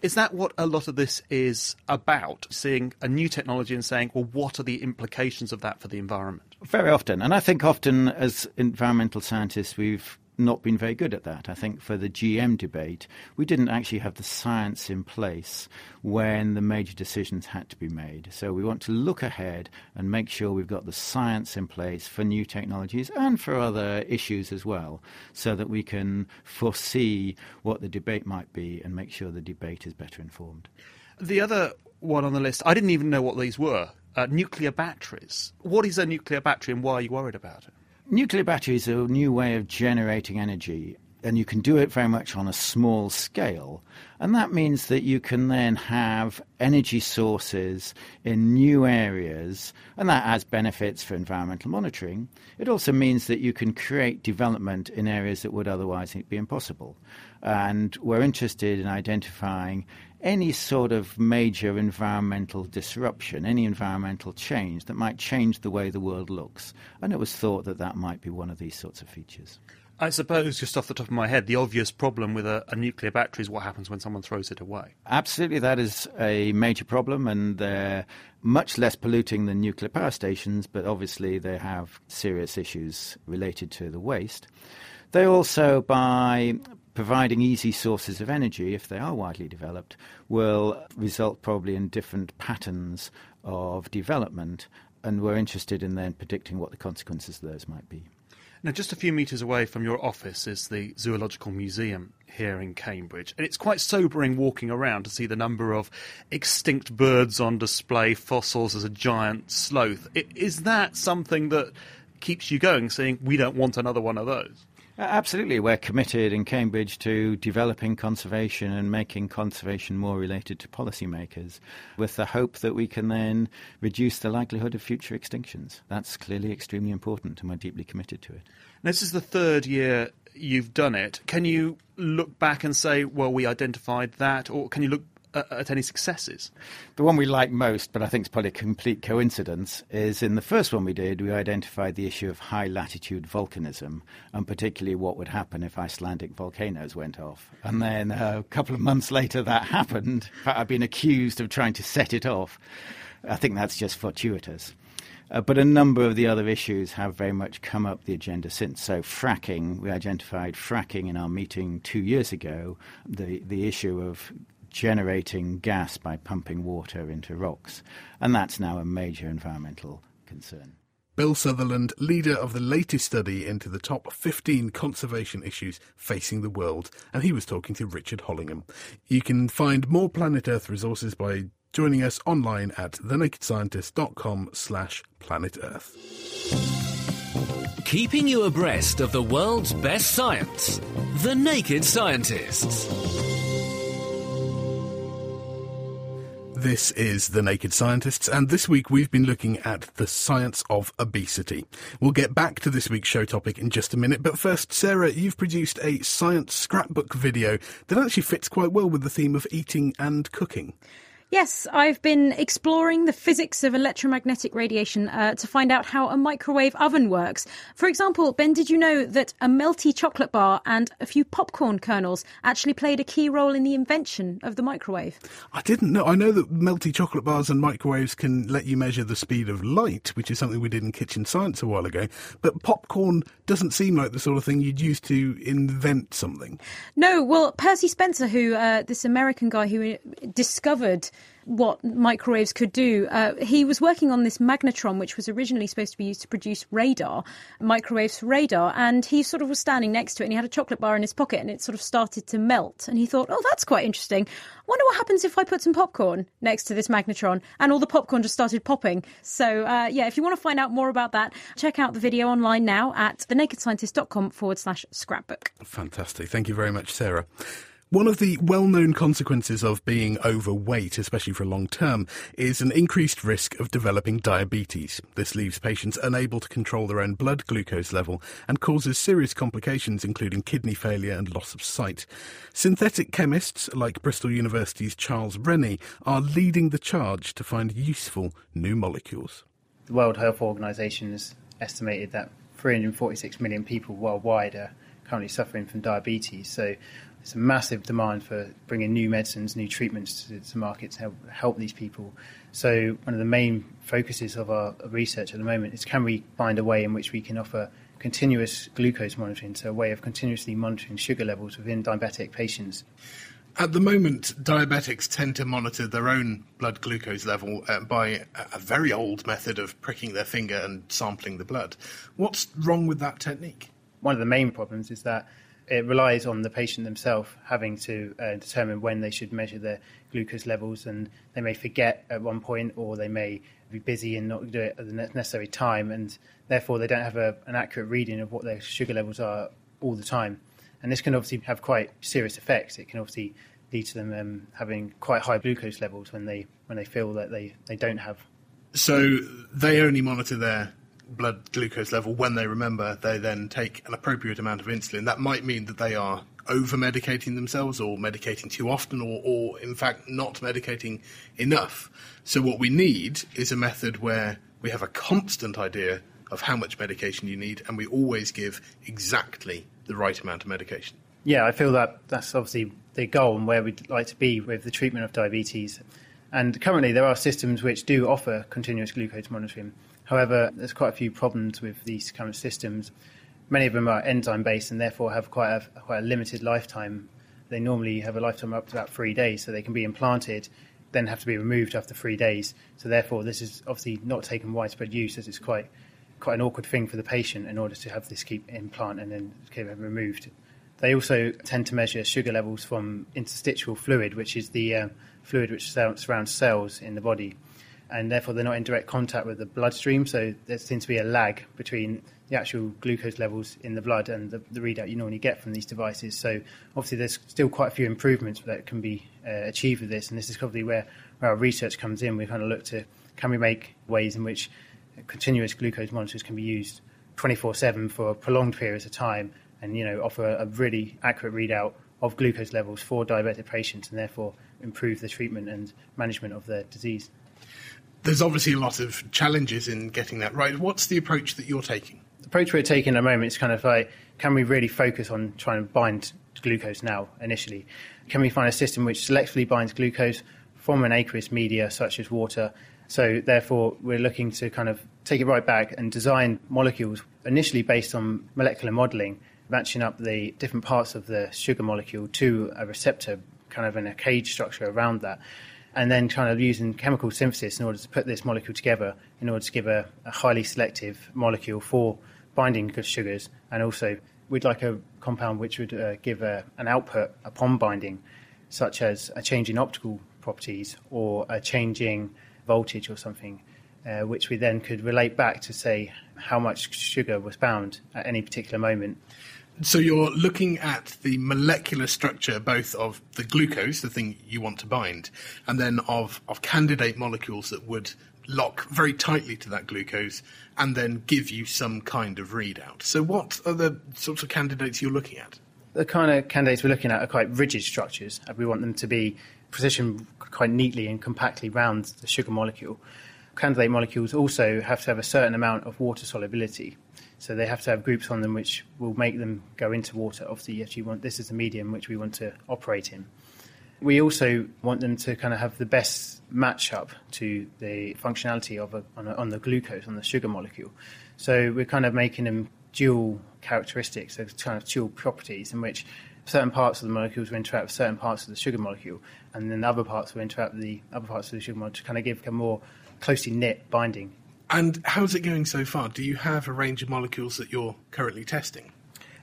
Is that what a lot of this is about? Seeing a new technology and saying, well, what are the implications of that for the environment? Very often. And I think often as environmental scientists, we've not been very good at that. I think for the GM debate, we didn't actually have the science in place when the major decisions had to be made. So we want to look ahead and make sure we've got the science in place for new technologies and for other issues as well, so that we can foresee what the debate might be and make sure the debate is better informed. The other one on the list, I didn't even know what these were. Uh, nuclear batteries. What is a nuclear battery and why are you worried about it? Nuclear batteries are a new way of generating energy, and you can do it very much on a small scale. And that means that you can then have energy sources in new areas, and that has benefits for environmental monitoring. It also means that you can create development in areas that would otherwise be impossible. And we're interested in identifying any sort of major environmental disruption, any environmental change that might change the way the world looks. And it was thought that that might be one of these sorts of features. I suppose, just off the top of my head, the obvious problem with a, a, nuclear battery is what happens when someone throws it away. Absolutely, that is a major problem, and they're much less polluting than nuclear power stations, but obviously they have serious issues related to the waste. They also, by providing easy sources of energy, if they are widely developed, will result probably in different patterns of development, and we're interested in then predicting what the consequences of those might be. Now, just a few metres away from your office is the Zoological Museum here in Cambridge, and it's quite sobering walking around to see the number of extinct birds on display, fossils as a giant sloth. Is that something that keeps you going, saying we don't want another one of those? Uh, absolutely. We're committed in Cambridge to developing conservation and making conservation more related to policymakers with the hope that we can then reduce the likelihood of future extinctions. That's clearly extremely important and we're deeply committed to it. This is the third year you've done it. Can you look back and say, well, we identified that, or can you look at any successes? The one we like most, but I think it's probably a complete coincidence, is in the first one we did, we identified the issue of high latitude volcanism, and particularly what would happen if Icelandic volcanoes went off. And then uh, a couple of months later, that happened. I've been accused of trying to set it off. I think that's just fortuitous. Uh, but a number of the other issues have very much come up the agenda since. So, fracking, we identified fracking in our meeting two years ago, the, the issue of generating gas by pumping water into rocks. And that's now a major environmental concern. Bill Sutherland, leader of the latest study into the top 15 conservation issues facing the world, and he was talking to Richard Hollingham. You can find more Planet Earth resources by joining us online at thenakedscientist.com slash planet Earth. Keeping you abreast of the world's best science. The Naked Scientists. This is The Naked Scientists, and this week we've been looking at the science of obesity. We'll get back to this week's show topic in just a minute, but first, Sarah, you've produced a science scrapbook video that actually fits quite well with the theme of eating and cooking. Yes, I've been exploring the physics of electromagnetic radiation uh, to find out how a microwave oven works. For example, Ben, did you know that a melty chocolate bar and a few popcorn kernels actually played a key role in the invention of the microwave? I didn't know. I know that melty chocolate bars and microwaves can let you measure the speed of light, which is something we did in kitchen science a while ago. But popcorn doesn't seem like the sort of thing you'd use to invent something. No, well, Percy Spencer, who uh, this American guy who uh, discovered what microwaves could do. Uh, he was working on this magnetron, which was originally supposed to be used to produce radar, microwaves for radar, and he sort of was standing next to it and he had a chocolate bar in his pocket and it sort of started to melt. And he thought, oh, that's quite interesting. I wonder what happens if I put some popcorn next to this magnetron and all the popcorn just started popping. So, uh, yeah, if you want to find out more about that, check out the video online now at thenakedscientist.com forward slash scrapbook. Fantastic. Thank you very much, Sarah. One of the well known consequences of being overweight, especially for a long term, is an increased risk of developing diabetes. This leaves patients unable to control their own blood glucose level and causes serious complications, including kidney failure and loss of sight. Synthetic chemists like Bristol University's Charles Rennie are leading the charge to find useful new molecules. The World Health Organization has estimated that 346 million people worldwide are currently suffering from diabetes. So there's a massive demand for bringing new medicines, new treatments to, to market to help, help these people. So one of the main focuses of our research at the moment is can we find a way in which we can offer continuous glucose monitoring, so a way of continuously monitoring sugar levels within diabetic patients. At the moment, diabetics tend to monitor their own blood glucose level uh, by a very old method of pricking their finger and sampling the blood. What's wrong with that technique? One of the main problems is that it relies on the patient themselves having to uh, determine when they should measure their glucose levels, and they may forget at one point, or they may be busy and not do it at the necessary time, and therefore they don't have a, an accurate reading of what their sugar levels are all the time. And this can obviously have quite serious effects. It can obviously lead to them um, having quite high glucose levels when they when they feel that they, they don't have. So they only monitor their blood glucose level when they remember, they then take an appropriate amount of insulin. That might mean that they are over medicating themselves or medicating too often or, or, in fact, not medicating enough. So, what we need is a method where we have a constant idea of how much medication you need and we always give exactly the right amount of medication. Yeah, I feel that that's obviously the goal and where we'd like to be with the treatment of diabetes. And currently, there are systems which do offer continuous glucose monitoring. However, there's quite a few problems with these of systems. Many of them are enzyme based and therefore have quite a, quite a limited lifetime. They normally have a lifetime up to about three days, so they can be implanted, then have to be removed after three days. So therefore, this is obviously not taken widespread use, as it's quite quite an awkward thing for the patient in order to have this keep implant and then keep it removed. They also tend to measure sugar levels from interstitial fluid, which is the uh, fluid which surrounds cells in the body and therefore they're not in direct contact with the bloodstream. So there seems to be a lag between the actual glucose levels in the blood and the, the readout you normally get from these devices. So obviously there's still quite a few improvements that can be uh, achieved with this, and this is probably where, where our research comes in. We kind of look to can we make ways in which continuous glucose monitors can be used 24/7 for prolonged periods of time, and you know offer a really accurate readout of glucose levels for diabetic patients, and therefore improve the treatment and management of their disease there's obviously a lot of challenges in getting that right. What's the approach that you're taking? The approach we're taking at the moment is kind of like, can we really focus on trying to bind glucose now initially? Can we find a system which selectively binds glucose from an aqueous media such as water? So therefore, we're looking to kind of take it right back and design molecules initially based on molecular modelling, matching up the different parts of the sugar molecule to a receptor, kind of in a cage structure around that and then kind of using chemical synthesis in order to put this molecule together in order to give a, a highly selective molecule for binding good sugars. And also, we'd like a compound which would uh, give a, an output upon binding, such as a change in optical properties or a changing voltage or something, uh, which we then could relate back to say how much sugar was bound at any particular moment. So you're looking at the molecular structure both of the glucose, the thing you want to bind, and then of, of candidate molecules that would lock very tightly to that glucose and then give you some kind of readout. So what are the sorts of candidates you're looking at? The kind of candidates we're looking at are quite rigid structures. We want them to be positioned quite neatly and compactly round the sugar molecule. Candidate molecules also have to have a certain amount of water solubility. So they have to have groups on them which will make them go into water. Obviously, if you want this is the medium which we want to operate in. We also want them to kind of have the best match up to the functionality of a, on, a, on the glucose, on the sugar molecule. So we're kind of making them dual characteristics, so kind of dual properties in which certain parts of the molecules will interact with certain parts of the sugar molecule, and then the other parts will interact with the other parts of the sugar molecule to kind of give a more closely knit binding. And how's it going so far? Do you have a range of molecules that you're currently testing?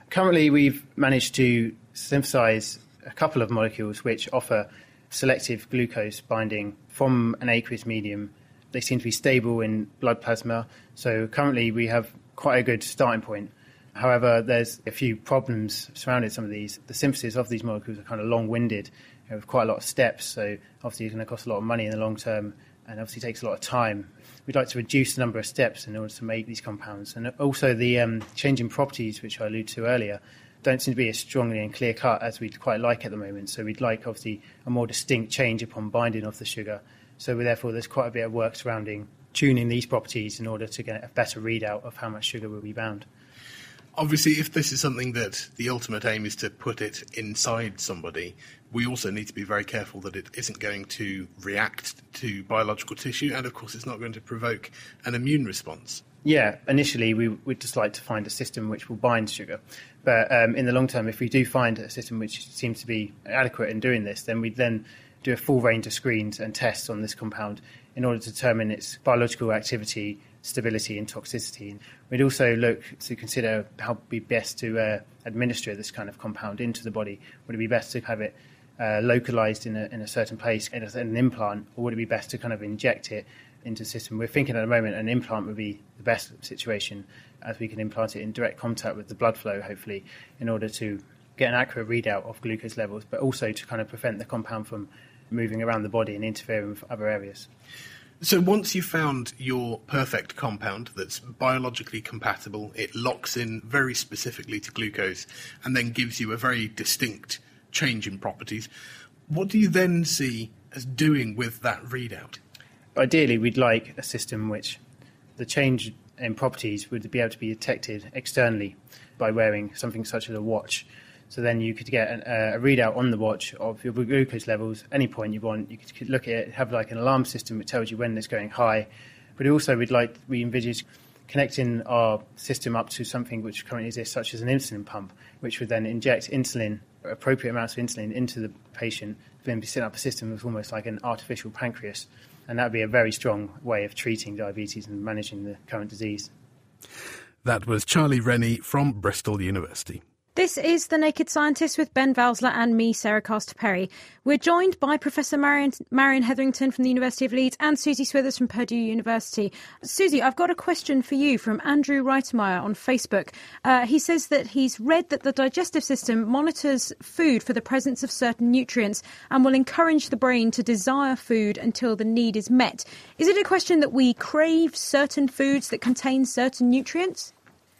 Currently, we've managed to synthesize a couple of molecules which offer selective glucose binding from an aqueous medium. They seem to be stable in blood plasma, so currently we have quite a good starting point. However, there's a few problems surrounding some of these. The synthesis of these molecules are kind of long-winded, with quite a lot of steps. So obviously, it's going to cost a lot of money in the long term, and obviously takes a lot of time. We'd like to reduce the number of steps in order to make these compounds, and also the um, changing properties, which I alluded to earlier, don't seem to be as strongly and clear cut as we'd quite like at the moment. So we'd like obviously a more distinct change upon binding of the sugar. So therefore, there's quite a bit of work surrounding tuning these properties in order to get a better readout of how much sugar will be bound. Obviously, if this is something that the ultimate aim is to put it inside somebody, we also need to be very careful that it isn't going to react to biological tissue, and of course, it's not going to provoke an immune response. Yeah, initially we would just like to find a system which will bind sugar. But um, in the long term, if we do find a system which seems to be adequate in doing this, then we'd then do a full range of screens and tests on this compound in order to determine its biological activity, stability, and toxicity. We'd also look to consider how it be best to uh, administer this kind of compound into the body. Would it be best to have it uh, localized in a, in a certain place as an implant, or would it be best to kind of inject it into the system. We're thinking at the moment an implant would be the best situation as we can implant it in direct contact with the blood flow, hopefully, in order to get an accurate readout of glucose levels, but also to kind of prevent the compound from moving around the body and interfering with other areas. So once you've found your perfect compound that's biologically compatible, it locks in very specifically to glucose and then gives you a very distinct change in properties, what do you then see as doing with that readout? ideally, we'd like a system which the change in properties would be able to be detected externally by wearing something such as a watch. So then you could get a, uh, a readout on the watch of your glucose levels any point you want. You could look at it, have like an alarm system that tells you when it's going high. But also, we'd like we envisage connecting our system up to something which currently exists, such as an insulin pump, which would then inject insulin, appropriate amounts of insulin, into the patient. Then be set up a system that's almost like an artificial pancreas and that would be a very strong way of treating diabetes and managing the current disease. That was Charlie Rennie from Bristol University. This is The Naked Scientist with Ben Valsler and me, Sarah Castor Perry. We're joined by Professor Marion, Marion Hetherington from the University of Leeds and Susie Swithers from Purdue University. Susie, I've got a question for you from Andrew Reitemeyer on Facebook. Uh, he says that he's read that the digestive system monitors food for the presence of certain nutrients and will encourage the brain to desire food until the need is met. Is it a question that we crave certain foods that contain certain nutrients?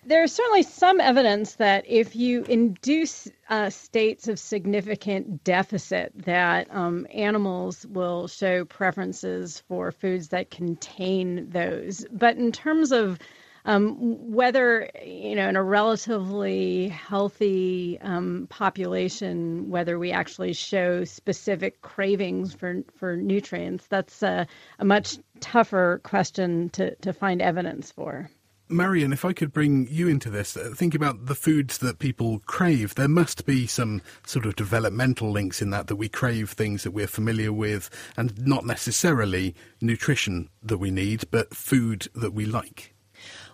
There's certainly some evidence that if you induce uh, states of significant deficit, that um, animals will show preferences for foods that contain those. But in terms of um, whether you know in a relatively healthy um, population, whether we actually show specific cravings for for nutrients, that's a, a much tougher question to to find evidence for. Marion, if I could bring you into this, uh, think about the foods that people crave. There must be some sort of developmental links in that, that we crave things that we're familiar with and not necessarily nutrition that we need, but food that we like.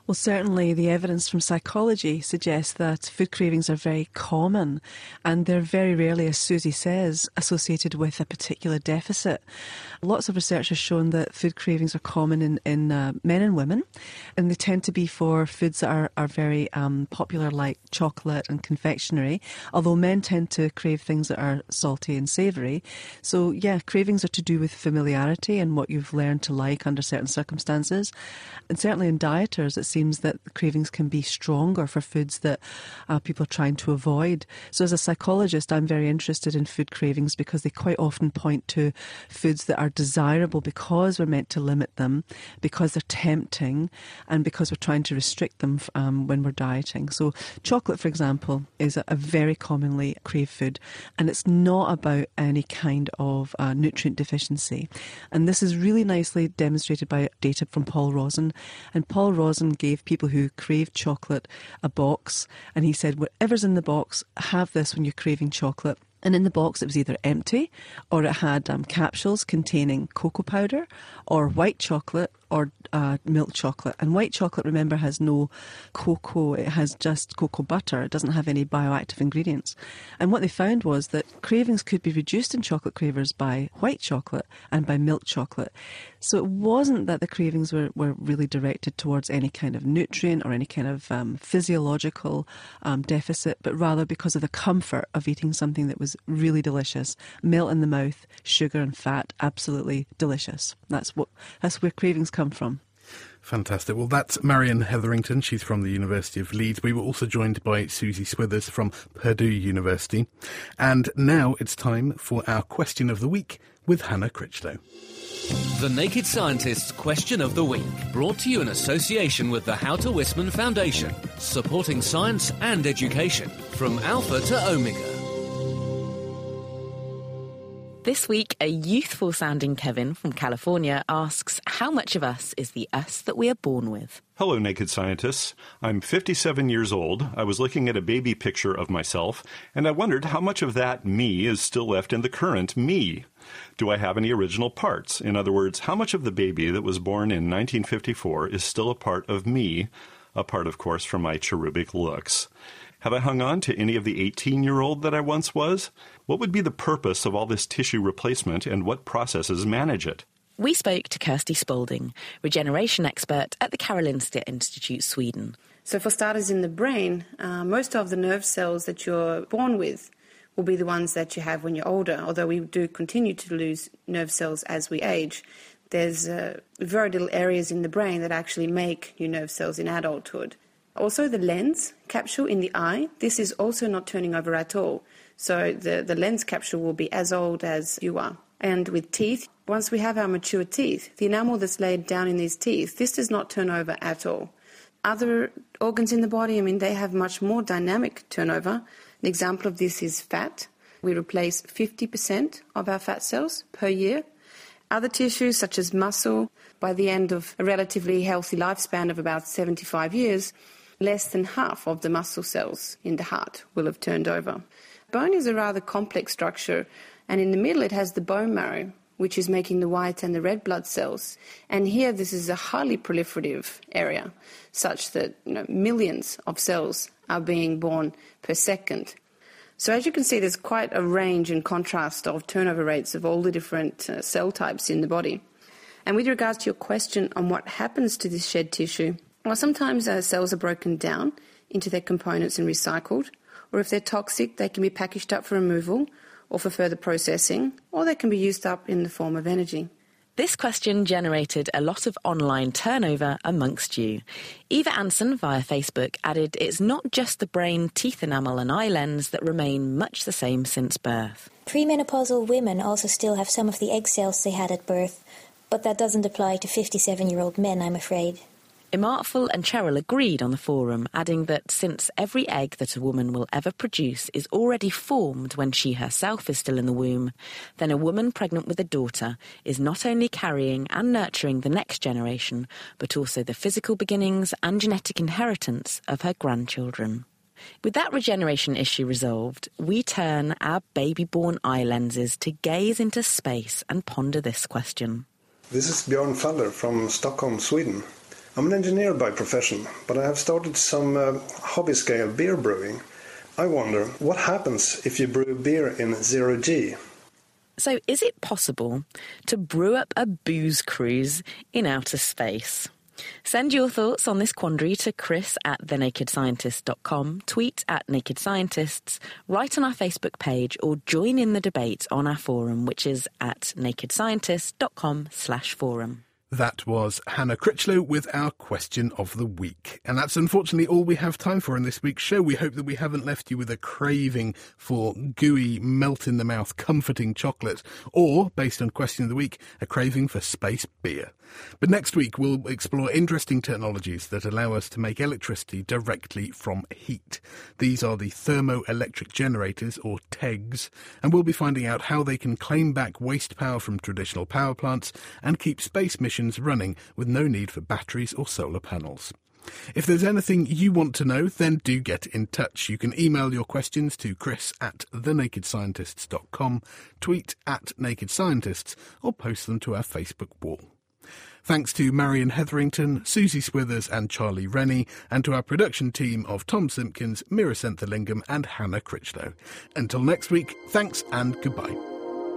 Well, certainly the evidence from psychology suggests that food cravings are very common and they're very rarely, as Susie says, associated with a particular deficit. Lots of research has shown that food cravings are common in, in uh, men and women and they tend to be for foods that are, are very um, popular like chocolate and confectionery, although men tend to crave things that are salty and savoury. So, yeah, cravings are to do with familiarity and what you've learned to like under certain circumstances. And certainly in dieters, it's seems that cravings can be stronger for foods that uh, people are trying to avoid. So, as a psychologist, I'm very interested in food cravings because they quite often point to foods that are desirable because we're meant to limit them, because they're tempting, and because we're trying to restrict them um, when we're dieting. So, chocolate, for example, is a, a very commonly craved food, and it's not about any kind of uh, nutrient deficiency. And this is really nicely demonstrated by data from Paul Rozin. And Paul Rozin gave people who craved chocolate a box, and he said, Whatever's in the box, have this when you're craving chocolate. And in the box, it was either empty or it had um, capsules containing cocoa powder or white chocolate or uh, milk chocolate. And white chocolate, remember, has no cocoa, it has just cocoa butter. It doesn't have any bioactive ingredients. And what they found was that cravings could be reduced in chocolate cravers by white chocolate and by milk chocolate. So it wasn't that the cravings were, were really directed towards any kind of nutrient or any kind of um, physiological um, deficit, but rather because of the comfort of eating something that was really delicious. Melt in the mouth, sugar and fat, absolutely delicious. That's what that's where cravings come from. Fantastic. Well, that's Marion Hetherington. She's from the University of Leeds. We were also joined by Susie Swithers from Purdue University. And now it's time for our question of the week with Hannah Critchlow. The Naked Scientist's Question of the Week, brought to you in association with the How to Wisman Foundation, supporting science and education from Alpha to Omega. This week, a youthful sounding Kevin from California asks How much of us is the us that we are born with? Hello, naked scientists. I'm 57 years old. I was looking at a baby picture of myself, and I wondered how much of that me is still left in the current me. Do I have any original parts? In other words, how much of the baby that was born in 1954 is still a part of me, apart, of course, from my cherubic looks? Have I hung on to any of the 18 year old that I once was? What would be the purpose of all this tissue replacement and what processes manage it? We spoke to Kirsty Spalding, regeneration expert at the Karolinska Institute, Sweden. So, for starters, in the brain, uh, most of the nerve cells that you're born with will be the ones that you have when you're older, although we do continue to lose nerve cells as we age. There's uh, very little areas in the brain that actually make new nerve cells in adulthood. Also, the lens capsule in the eye, this is also not turning over at all. So, the, the lens capsule will be as old as you are. And with teeth, once we have our mature teeth, the enamel that's laid down in these teeth, this does not turn over at all. Other organs in the body, I mean, they have much more dynamic turnover. An example of this is fat. We replace 50% of our fat cells per year. Other tissues, such as muscle, by the end of a relatively healthy lifespan of about 75 years, less than half of the muscle cells in the heart will have turned over. Bone is a rather complex structure, and in the middle it has the bone marrow, which is making the white and the red blood cells. And here, this is a highly proliferative area, such that you know, millions of cells are being born per second. So, as you can see, there's quite a range and contrast of turnover rates of all the different uh, cell types in the body. And with regards to your question on what happens to this shed tissue, well, sometimes uh, cells are broken down into their components and recycled, or if they're toxic, they can be packaged up for removal or for further processing, or they can be used up in the form of energy. This question generated a lot of online turnover amongst you. Eva Anson via Facebook added it's not just the brain, teeth enamel, and eye lens that remain much the same since birth. Premenopausal women also still have some of the egg cells they had at birth, but that doesn't apply to 57 year old men, I'm afraid. Imartful and Cheryl agreed on the forum, adding that since every egg that a woman will ever produce is already formed when she herself is still in the womb, then a woman pregnant with a daughter is not only carrying and nurturing the next generation, but also the physical beginnings and genetic inheritance of her grandchildren. With that regeneration issue resolved, we turn our baby born eye lenses to gaze into space and ponder this question. This is Björn Faller from Stockholm, Sweden. I'm an engineer by profession, but I have started some uh, hobby scale beer brewing. I wonder what happens if you brew beer in zero G? So, is it possible to brew up a booze cruise in outer space? Send your thoughts on this quandary to chris at thenakedscientist.com, tweet at Naked Scientists, write on our Facebook page, or join in the debate on our forum, which is at nakedscientist.com slash forum. That was Hannah Critchlow with our question of the week. And that's unfortunately all we have time for in this week's show. We hope that we haven't left you with a craving for gooey, melt in the mouth, comforting chocolate, or, based on question of the week, a craving for space beer. But next week we'll explore interesting technologies that allow us to make electricity directly from heat. These are the thermoelectric generators, or TEGs, and we'll be finding out how they can claim back waste power from traditional power plants and keep space missions running with no need for batteries or solar panels. If there's anything you want to know, then do get in touch. You can email your questions to chris at thenakedscientists.com, tweet at Naked Scientists, or post them to our Facebook wall. Thanks to Marion Hetherington, Susie Swithers, and Charlie Rennie, and to our production team of Tom Simpkins, Meera Senthilingam, and Hannah Critchlow. Until next week, thanks and goodbye.